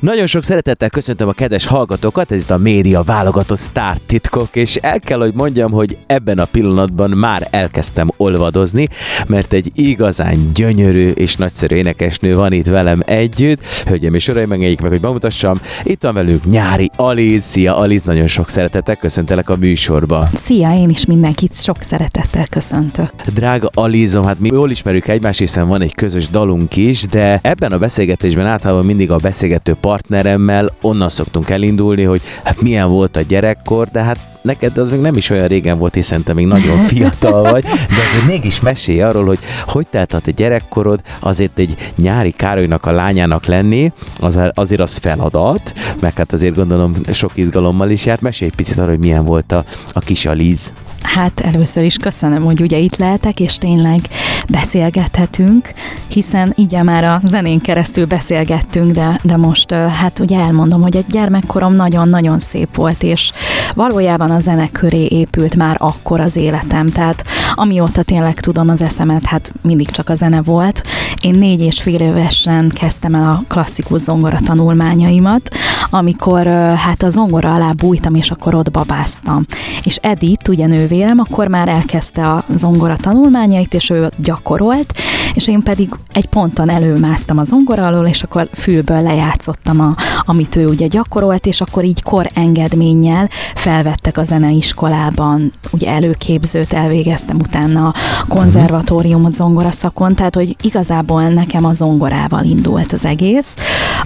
Nagyon sok szeretettel köszöntöm a kedves hallgatókat, ez itt a média válogatott sztár titkok, és el kell, hogy mondjam, hogy ebben a pillanatban már elkezdtem olvadozni, mert egy igazán gyönyörű és nagyszerű énekesnő van itt velem együtt. Hölgyeim és uraim, engedjék meg, hogy bemutassam. Itt van velünk Nyári Aliz. Szia Aliz, nagyon sok szeretettel köszöntelek a műsorba. Szia, én is mindenkit sok szeretettel köszöntök. Drága Alizom, hát mi jól ismerjük egymást, hiszen van egy közös dalunk is, de ebben a beszélgetésben általában mindig a beszélgető partneremmel onnan szoktunk elindulni, hogy hát milyen volt a gyerekkor, de hát neked az még nem is olyan régen volt, hiszen te még nagyon fiatal vagy, de azért mégis mesélj arról, hogy hogy telt a te gyerekkorod, azért egy nyári Károlynak a lányának lenni, az, azért az feladat, meg hát azért gondolom sok izgalommal is járt. Mesélj egy picit arról, hogy milyen volt a, a kis Aliz. Hát először is köszönöm, hogy ugye itt lehetek, és tényleg beszélgethetünk, hiszen így már a zenén keresztül beszélgettünk, de, de most hát ugye elmondom, hogy egy gyermekkorom nagyon-nagyon szép volt, és valójában a zene köré épült már akkor az életem, tehát amióta tényleg tudom az eszemet, hát mindig csak a zene volt. Én négy és fél évesen kezdtem el a klasszikus zongora tanulmányaimat, amikor hát a zongora alá bújtam, és akkor ott babáztam. És Edith, ugye nővérem, akkor már elkezdte a zongora tanulmányait, és ő gyakorolt, és én pedig egy ponton előmásztam a zongora alól, és akkor fülből lejátszottam, a, amit ő ugye gyakorolt, és akkor így kor engedménnyel felvettek a zeneiskolában, ugye előképzőt elvégeztem utána a konzervatóriumot zongora szakon, tehát hogy igazából nekem a zongorával indult az egész.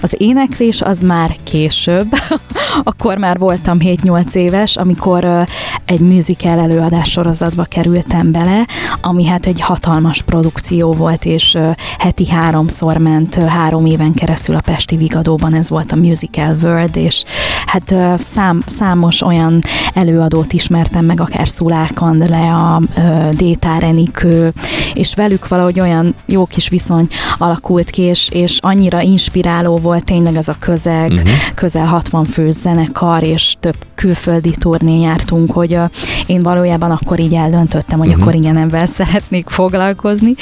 Az éneklés az már később, akkor már voltam 7-8 éves, amikor egy musical előadás sorozatba kerültem bele, ami hát egy hatalmas produkció volt, és heti háromszor ment három éven keresztül a Pesti Vigadóban, ez volt a Musical World, és hát szám, számos olyan előadót ismertem meg, akár Szulák Andrea, Détár Enikő, és velük valahogy olyan jó kis viszony alakult ki, és, és annyira inspiráló volt tényleg az a közeg, uh-huh. közel 60 fő zenekar, és több külföldi turné jártunk, hogy én valójában akkor így eldöntöttem, hogy uh-huh. akkor igen, ebben szeretnék foglalkozni,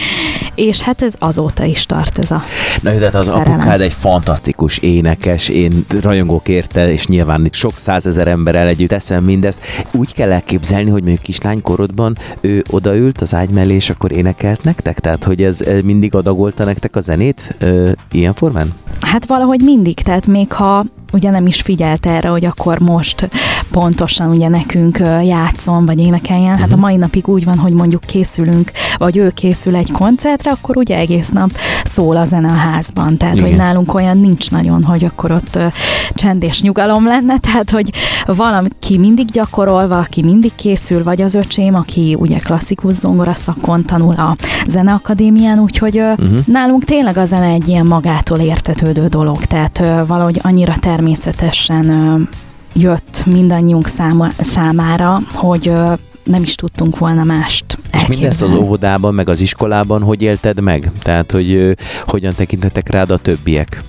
és hát ez azóta is tart ez a Na jó, tehát az szerelem. apukád egy fantasztikus énekes, én rajongók érte, és nyilván itt sok százezer emberrel együtt eszem mindezt. Úgy kell elképzelni, hogy mondjuk kislánykorodban ő odaült az ágy mellé, és akkor énekelt nektek? Tehát, hogy ez mindig adagolta nektek a zenét ö, ilyen formán? Hát valahogy mindig, tehát még ha ugye nem is figyelt erre, hogy akkor most pontosan ugye nekünk játszon, vagy énekeljen. Hát a mhm. mai napig úgy van, hogy mondjuk készülünk, vagy ő készül egy koncertre, akkor ugye egész nap szól a zene a házban. Tehát, Igen. hogy nálunk olyan nincs nagyon, hogy akkor ott csend és nyugalom lenne, tehát, hogy valaki mindig gyakorol, valaki mindig készül, vagy az öcsém, aki ugye klasszikus zongora szakon tanul a zeneakadémián, úgyhogy uh-huh. nálunk tényleg a zene egy ilyen magától értetődő dolog, tehát valahogy annyira természetesen jött mindannyiunk száma, számára, hogy nem is tudtunk volna mást elképzelni. És mindezt az óvodában, meg az iskolában hogy élted meg? Tehát, hogy hogyan tekintettek rád a többiek?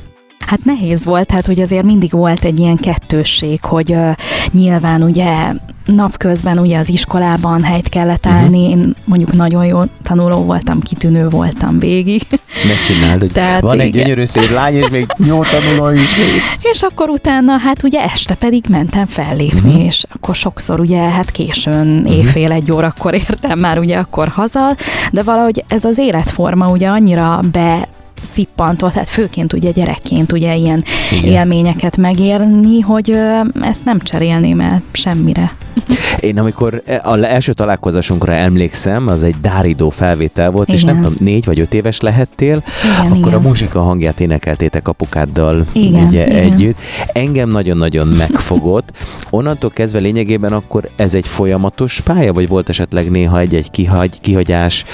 Hát nehéz volt, hát hogy azért mindig volt egy ilyen kettősség, hogy uh, nyilván ugye napközben ugye az iskolában helyt kellett mhm. állni, uh-huh. én mondjuk nagyon jó tanuló voltam, kitűnő voltam végig. Ne csináld, hogy Tehát, van egy gyönyörű szép lány, és még jó tanuló is még. És akkor utána, hát ugye este pedig mentem fellépni, uh-huh. és akkor sokszor ugye hát későn, uh-huh. éjfél egy órakor értem már ugye akkor haza, de valahogy ez az életforma ugye annyira be szippantott, tehát főként ugye gyerekként ugye ilyen Igen. élményeket megérni, hogy ezt nem cserélném el semmire. Én amikor az első találkozásunkra emlékszem, az egy Dáridó felvétel volt, igen. és nem tudom, négy vagy öt éves lehettél, igen, akkor igen. a muzsika hangját énekeltétek apukáddal igen, ugye igen. együtt. Engem nagyon-nagyon megfogott. Onnantól kezdve lényegében akkor ez egy folyamatos pálya, vagy volt esetleg néha egy-egy kihagy, kihagyás,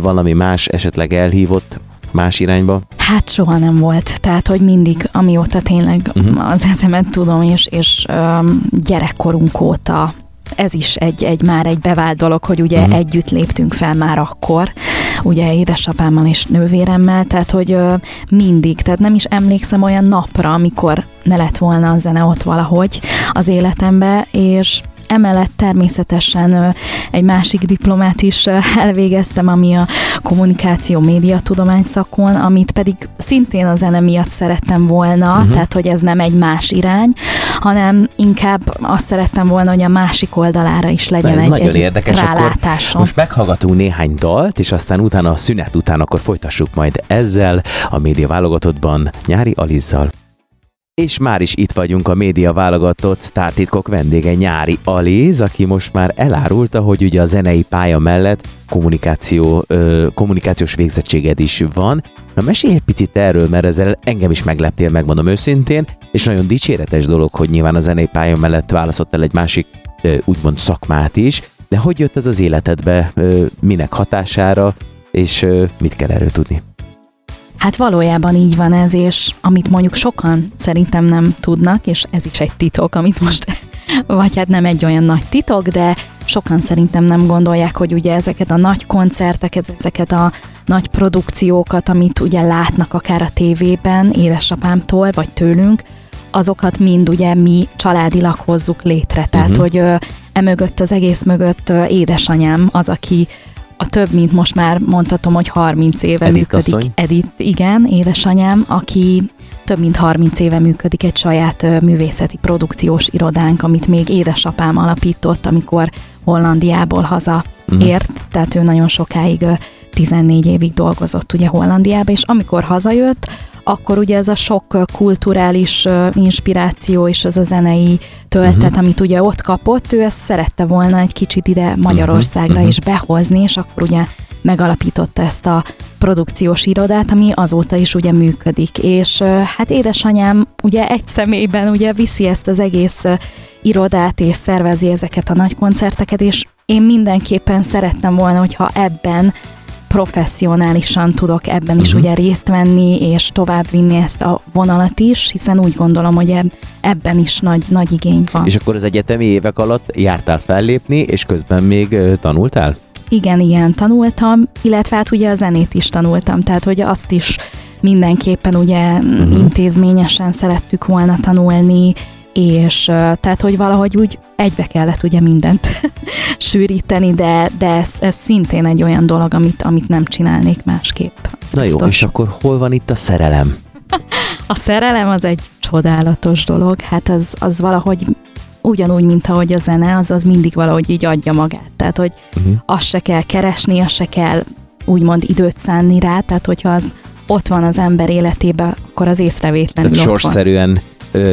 valami más esetleg elhívott más irányba? Hát soha nem volt. Tehát, hogy mindig, amióta tényleg uh-huh. az eszemet tudom, és, és um, gyerekkorunk óta ez is egy, egy már egy bevált dolog, hogy ugye uh-huh. együtt léptünk fel már akkor, ugye édesapámmal és nővéremmel, tehát hogy ö, mindig, tehát nem is emlékszem olyan napra, amikor ne lett volna a zene ott valahogy az életembe, és emellett természetesen egy másik diplomát is elvégeztem, ami a kommunikáció média tudomány szakon, amit pedig szintén a zene miatt szerettem volna, uh-huh. tehát hogy ez nem egy más irány, hanem inkább azt szerettem volna, hogy a másik oldalára is legyen egy, nagyon egy érdekes. rálátásom. Akkor most meghallgatunk néhány dalt, és aztán utána a szünet után akkor folytassuk majd ezzel a média válogatottban Nyári Alizzal. És már is itt vagyunk a média válogatott sztártitkok vendége Nyári Aliz, aki most már elárulta, hogy ugye a zenei pálya mellett kommunikáció, ö, kommunikációs végzettséged is van. Na mesélj egy picit erről, mert ezzel engem is megleptél, megmondom őszintén, és nagyon dicséretes dolog, hogy nyilván a zenei pálya mellett választottál egy másik ö, úgymond szakmát is, de hogy jött ez az életedbe, ö, minek hatására, és ö, mit kell erről tudni? Hát valójában így van ez, és amit mondjuk sokan szerintem nem tudnak, és ez is egy titok, amit most, vagy hát nem egy olyan nagy titok, de sokan szerintem nem gondolják, hogy ugye ezeket a nagy koncerteket, ezeket a nagy produkciókat, amit ugye látnak akár a tévében, édesapámtól, vagy tőlünk, azokat mind ugye mi családilag hozzuk létre. Tehát, uh-huh. hogy emögött az egész mögött édesanyám az, aki a több, mint most már mondhatom, hogy 30 éve Edith működik. Asszony. Edith, igen, édesanyám, aki több mint 30 éve működik egy saját művészeti produkciós irodánk, amit még édesapám alapított, amikor Hollandiából haza uh-huh. ért, tehát ő nagyon sokáig 14 évig dolgozott ugye Hollandiába, és amikor hazajött, akkor ugye ez a sok kulturális inspiráció és ez a zenei töltet, uh-huh. amit ugye ott kapott, ő ezt szerette volna egy kicsit ide Magyarországra uh-huh. is behozni, és akkor ugye megalapította ezt a produkciós irodát, ami azóta is ugye működik. És hát édesanyám ugye egy személyben ugye viszi ezt az egész irodát, és szervezi ezeket a nagy koncerteket, és én mindenképpen szerettem volna, hogyha ebben professzionálisan tudok ebben is uh-huh. ugye részt venni, és továbbvinni ezt a vonalat is, hiszen úgy gondolom, hogy ebben is nagy, nagy igény van. És akkor az egyetemi évek alatt jártál fellépni, és közben még tanultál? Igen, igen, tanultam, illetve hát ugye a zenét is tanultam, tehát hogy azt is mindenképpen ugye uh-huh. intézményesen szerettük volna tanulni, és tehát, hogy valahogy úgy egybe kellett ugye mindent sűríteni, de, de ez, ez szintén egy olyan dolog, amit, amit nem csinálnék másképp. Na biztos. jó, és akkor hol van itt a szerelem? a szerelem az egy csodálatos dolog, hát az, az valahogy ugyanúgy, mint ahogy a zene, az az mindig valahogy így adja magát. Tehát, hogy uh-huh. azt se kell keresni, azt se kell úgymond időt szánni rá, tehát hogyha az ott van az ember életében, akkor az észrevétlenül Tehát sorszerűen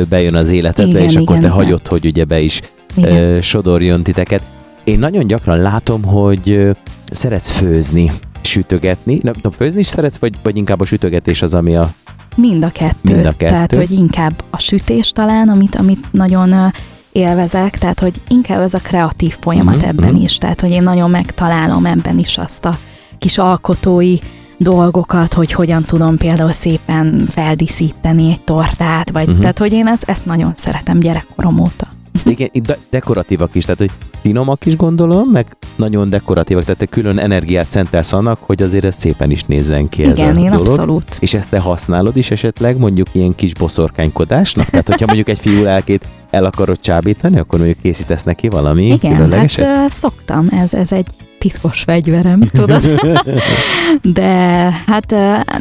bejön az életedbe, igen, és igen, akkor te igen. hagyod, hogy ugye be is igen. sodorjon titeket. Én nagyon gyakran látom, hogy szeretsz főzni, sütögetni. Nem tudom, főzni is szeretsz, vagy, vagy inkább a sütögetés az, ami a... Mind a kettő. Mind a kettő. Tehát, hogy inkább a sütés talán, amit, amit nagyon élvezek, tehát, hogy inkább ez a kreatív folyamat uh-huh, ebben uh-huh. is. Tehát, hogy én nagyon megtalálom ebben is azt a kis alkotói dolgokat, hogy hogyan tudom például szépen feldíszíteni egy tortát, vagy uh-huh. tehát, hogy én ezt, ezt nagyon szeretem gyerekkorom óta. Igen, de- dekoratívak is, tehát hogy finomak is gondolom, meg nagyon dekoratívak, tehát te külön energiát szentelsz annak, hogy azért ez szépen is nézzen ki Igen, ez a én dolog. abszolút. És ezt te használod is esetleg mondjuk ilyen kis boszorkánykodásnak? Tehát hogyha mondjuk egy fiú lelkét el akarod csábítani, akkor mondjuk készítesz neki valami Igen, különlegeset? hát uh, szoktam, ez, ez egy titkos fegyverem, tudod? De hát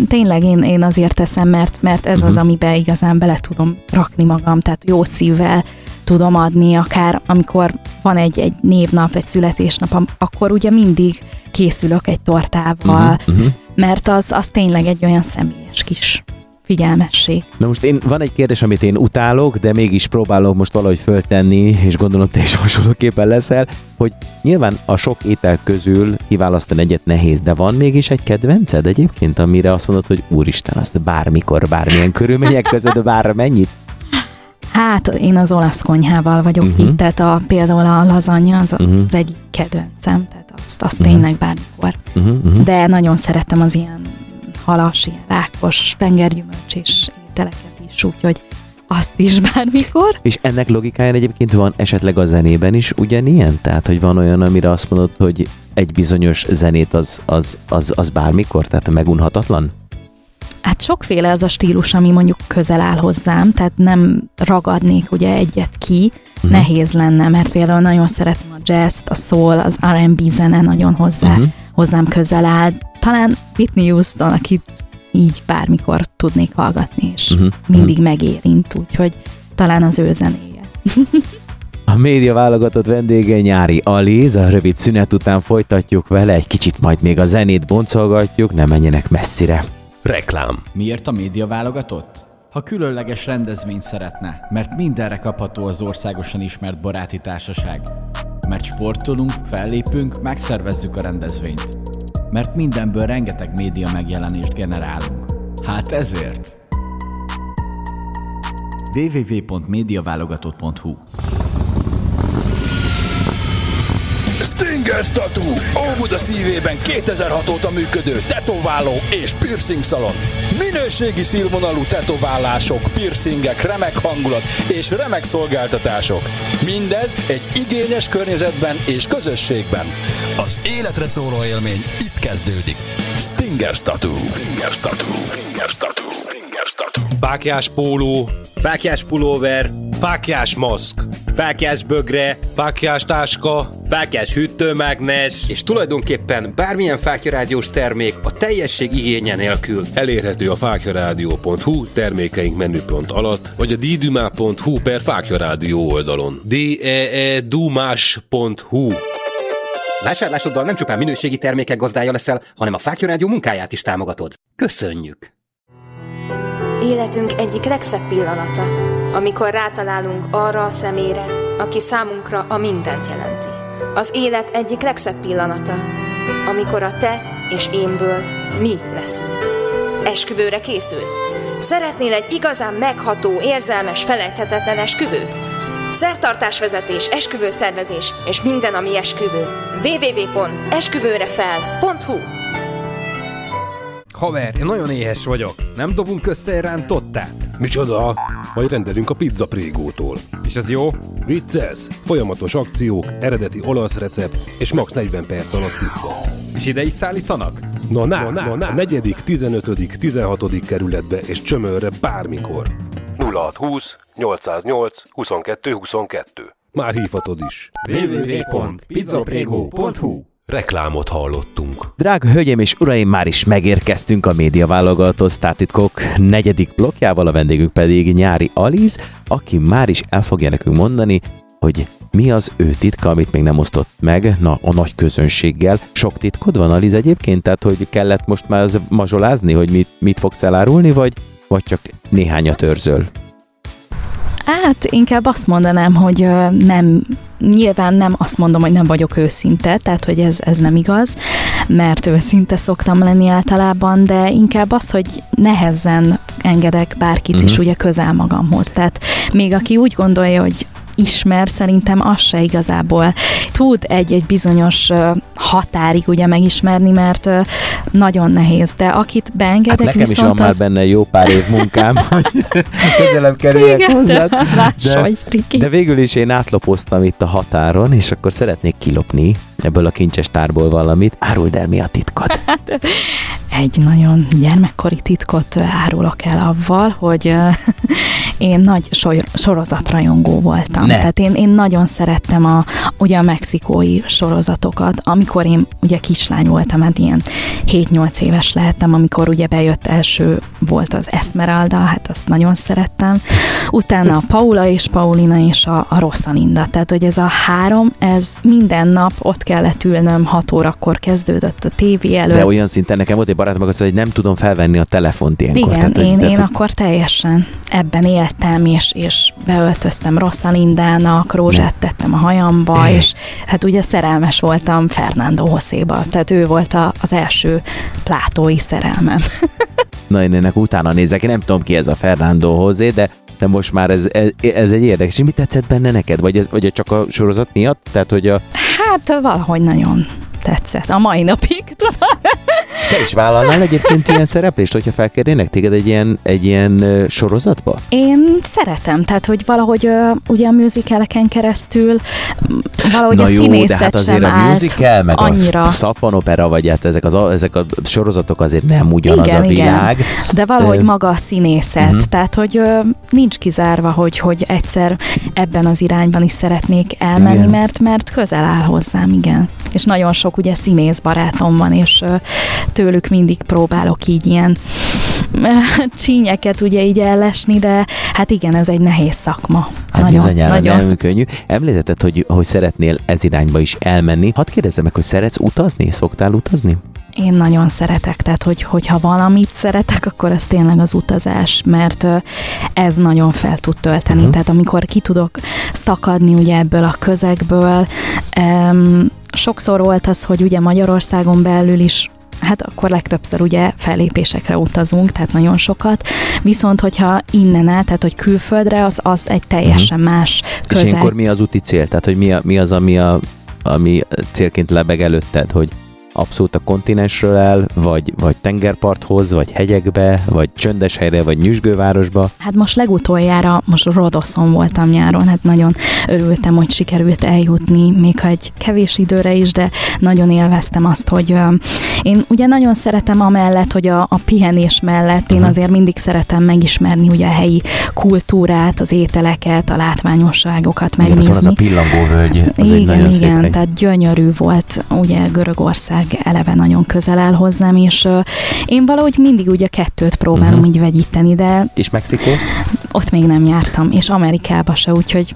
tényleg én, én azért teszem, mert, mert ez az, mhm. amiben igazán bele tudom rakni magam, tehát jó szívvel tudom adni, akár amikor van egy, egy névnap, egy születésnap, akkor ugye mindig készülök egy tortával, uh-huh, uh-huh. mert az, az tényleg egy olyan személyes kis figyelmesség. Na most én, van egy kérdés, amit én utálok, de mégis próbálok most valahogy föltenni, és gondolom te is hasonlóképpen leszel, hogy nyilván a sok étel közül kiválasztani egyet nehéz, de van mégis egy kedvenced egyébként, amire azt mondod, hogy úristen, azt bármikor, bármilyen körülmények között, bármennyit? Hát én az olasz konyhával vagyok uh-huh. itt, tehát a, például a lazanya az, uh-huh. az egyik kedvencem, tehát azt, azt uh-huh. tényleg bármikor. Uh-huh. Uh-huh. De nagyon szeretem az ilyen halas, ilyen rákos, tengergyümölcs és ételeket is, úgyhogy azt is bármikor. És ennek logikáján egyébként van esetleg a zenében is ugyanilyen? Tehát, hogy van olyan, amire azt mondod, hogy egy bizonyos zenét az, az, az, az bármikor, tehát megunhatatlan? Hát sokféle az a stílus, ami mondjuk közel áll hozzám, tehát nem ragadnék ugye egyet ki, uh-huh. nehéz lenne, mert például nagyon szeretem a jazz a soul, az R&B zene nagyon hozzá, uh-huh. hozzám közel áll. Talán Whitney Houston, akit így bármikor tudnék hallgatni, és uh-huh. mindig uh-huh. megérint, úgyhogy talán az ő zenéje. A média válogatott vendége Nyári Aliz, a rövid szünet után folytatjuk vele, egy kicsit majd még a zenét boncolgatjuk, ne menjenek messzire. Reklám. Miért a média válogatott? Ha különleges rendezvényt szeretne, mert mindenre kapható az országosan ismert baráti társaság. Mert sportolunk, fellépünk, megszervezzük a rendezvényt. Mert mindenből rengeteg média megjelenést generálunk. Hát ezért. www.mediaválogatott.hu Stinger Tattoo, Óbuda szívében 2006 óta működő tetováló és piercing szalon. Minőségi színvonalú tetoválások, piercingek, remek hangulat és remek szolgáltatások. Mindez egy igényes környezetben és közösségben. Az életre szóló élmény itt kezdődik. Stinger Tattoo. Stinger Tattoo. Stinger Tattoo. Stinger Tattoo. Fákjás póló, Fákjás pulóver, fákjás maszk, fákjás bögre, fákjás táska, fákjás hűtőmágnes, és tulajdonképpen bármilyen fákjarádiós termék a teljesség igénye nélkül. elérhető a fákjarádió.hu termékeink menüpont alatt, vagy a ddumá.hu per fákjarádió oldalon. d e e dumás.hu Vásárlásoddal nem csupán minőségi termékek gazdája leszel, hanem a Fákja Rádió munkáját is támogatod. Köszönjük! Életünk egyik legszebb pillanata, amikor rátalálunk arra a személyre, aki számunkra a mindent jelenti. Az élet egyik legszebb pillanata, amikor a te és énből mi leszünk. Esküvőre készülsz? Szeretnél egy igazán megható, érzelmes, felejthetetlen esküvőt? Szertartásvezetés, esküvőszervezés és minden, ami esküvő. www.esküvőrefel.hu Haver, én nagyon éhes vagyok. Nem dobunk össze egy rántottát? Micsoda? Majd rendelünk a pizza prégótól. És az jó? Vicces, folyamatos akciók, eredeti olasz recept és max 40 perc alatt tippel. És ide is szállítanak? Na, na, na, na, na. Negyedik, 15., 16. kerületbe és csömörre bármikor. 0620 808 22 22. Már hívhatod is. www.pizzaprego.hu Reklámot hallottunk. Drága hölgyeim és uraim, már is megérkeztünk a média válogató Startitkok negyedik blokkjával, a vendégünk pedig Nyári Aliz, aki már is el fogja nekünk mondani, hogy mi az ő titka, amit még nem osztott meg na, a nagy közönséggel. Sok titkod van, Aliz egyébként? Tehát, hogy kellett most már ez mazsolázni, hogy mit, mit fogsz elárulni, vagy, vagy csak néhányat őrzöl? Hát inkább azt mondanám, hogy nem, nyilván nem azt mondom, hogy nem vagyok őszinte, tehát hogy ez, ez nem igaz, mert őszinte szoktam lenni általában, de inkább az, hogy nehezen engedek bárkit uh-huh. is ugye közel magamhoz. Tehát még aki úgy gondolja, hogy ismer, szerintem az se igazából tud egy-egy bizonyos határig ugye megismerni, mert nagyon nehéz, de akit beengedek, Hát nekem is van viszont már az... benne jó pár év munkám, hogy közelebb kerüljek. Láss, De, de végül is én átlopoztam itt a határon, és akkor szeretnék kilopni ebből a kincses tárból valamit. Áruld el, mi a titkot. egy nagyon gyermekkori titkot árulok el avval, hogy én nagy soly- sorozatrajongó voltam. Ne. Tehát én, én nagyon szerettem a, ugye a mexikói sorozatokat, amikor én ugye kislány voltam, hát ilyen 7-8 éves lehettem, amikor ugye bejött első volt az Esmeralda, hát azt nagyon szerettem. Utána a Paula és Paulina és a, a Rosalinda. Tehát, hogy ez a három, ez minden nap ott kellett ülnöm, 6 órakor kezdődött a tévé előtt. De olyan szinten nekem volt egy barátom, aki hogy nem tudom felvenni a telefont ilyenkor. Igen, Tehát, hogy- én, tehát, én hogy- akkor teljesen ebben éltem, és, és beöltöztem Rosalindának, rózsát tettem a hajamba, Eh. és hát ugye szerelmes voltam Fernando Hosszéba, tehát ő volt a, az első plátói szerelmem. Na, én ennek utána nézek, én nem tudom ki ez a Fernando Hozé, de de most már ez, ez, ez egy érdekes. És mit tetszett benne neked? Vagy, ez, vagy csak a sorozat miatt? Tehát, hogy a... Hát valahogy nagyon tetszett. A mai napig, tudod? Te is vállalnál egyébként ilyen szereplést, hogyha felkérnének téged egy ilyen, egy ilyen sorozatba? Én szeretem, tehát hogy valahogy ugye a musicaleken keresztül valahogy Na a jó, színészet de hát azért sem a musical, meg annyira. a szappanopera, vagy hát ezek, az, ezek a sorozatok azért nem ugyanaz Igen, a világ. igen. De valahogy Ö, maga a színészet, uh-huh. tehát hogy nincs kizárva, hogy, hogy egyszer ebben az irányban is szeretnék elmenni, Igen. mert, mert közel áll hozzám, igen. És nagyon sok ugye színész barátom van, és tőlük mindig próbálok így ilyen ö, csínyeket ugye így ellesni, de hát igen, ez egy nehéz szakma. Hát nagyon, bizonyára nagyon. nem könnyű. Említetted, hogy, hogy szeretnél ez irányba is elmenni. Hadd kérdezzem meg, hogy szeretsz utazni? Szoktál utazni? Én nagyon szeretek, tehát hogy, hogyha valamit szeretek, akkor az tényleg az utazás, mert ö, ez nagyon fel tud tölteni. Uh-huh. Tehát amikor ki tudok szakadni ugye ebből a közegből, um, sokszor volt az, hogy ugye Magyarországon belül is Hát akkor legtöbbször ugye fellépésekre utazunk, tehát nagyon sokat. Viszont, hogyha innen el, tehát hogy külföldre, az, az egy teljesen uh-huh. más És közeg. ilyenkor mi az úti cél? Tehát, hogy mi, a, mi az, ami, a, ami célként lebeg előtted, hogy abszolút a kontinensről el, vagy, vagy tengerparthoz, vagy hegyekbe, vagy csöndes helyre, vagy nyüzsgővárosba. Hát most legutoljára, most Rodoszon voltam nyáron, hát nagyon örültem, hogy sikerült eljutni, még ha egy kevés időre is, de nagyon élveztem azt, hogy én ugye nagyon szeretem amellett, hogy a, a pihenés mellett én Mhm. azért mindig szeretem megismerni ugye a helyi kultúrát, az ételeket, a látványosságokat Igen, ott van az a megnézni. pillangóvölgy, az egy igen, nagyon szép igen, hely. tehát gyönyörű volt, ugye Görögország eleve nagyon közel áll hozzám, és én valahogy mindig ugye a kettőt próbálom uh-huh. így vegyíteni, de És Mexikó? ott még nem jártam, és Amerikába se, úgyhogy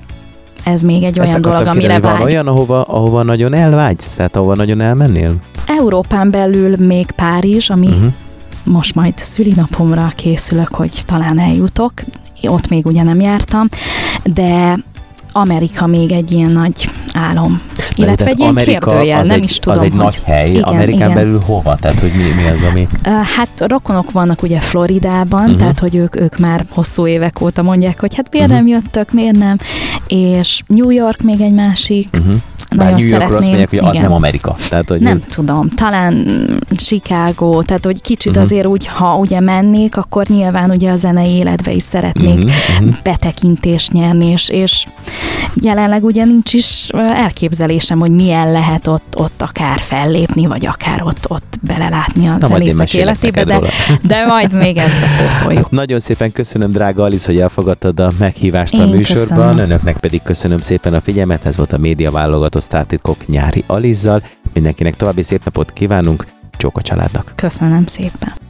ez még egy Ezt olyan dolog, akartam amire kérdezni, van vágy. olyan, ahova, ahova nagyon elvágysz? Tehát ahova nagyon elmennél? Európán belül még Párizs, ami Uh-huh. most majd szülinapomra készülök, hogy talán eljutok. Ott még ugye nem jártam, de Amerika még egy ilyen nagy álom. Illetve egy ilyen Amerika kérdőjel, nem egy, is tudom, az egy hogy... nagy hely. Igen, Amerikán igen. belül hova? Tehát, hogy mi, mi az, ami... Hát rokonok vannak ugye Floridában, uh-huh. tehát hogy ők, ők már hosszú évek óta mondják, hogy hát miért uh-huh. nem jöttök, miért nem, és New York még egy másik, Uh-huh. Bár New Yorkról azt mondják, hogy az igen. nem Amerika. Tehát, hogy Nem tudom, talán Chicago, tehát hogy kicsit uh-huh. azért úgy, ha ugye mennék, akkor nyilván ugye a zenei életbe is szeretnék Uh-huh, uh-huh. betekintést nyerni, és, és jelenleg ugye nincs is elképzelésem, hogy milyen lehet ott, ott akár fellépni, vagy akár ott, ott belelátni a Na, zenészek életébe, de, róla. de majd még ezt bepótoljuk. Nagyon szépen köszönöm, drága Alice, hogy elfogadtad a meghívást a Én műsorban. köszönöm. Önöknek pedig köszönöm szépen a figyelmet. Ez volt a média válogató sztártitkok nyári Alizzal. Mindenkinek további szép napot kívánunk. Csók a családnak. Köszönöm szépen.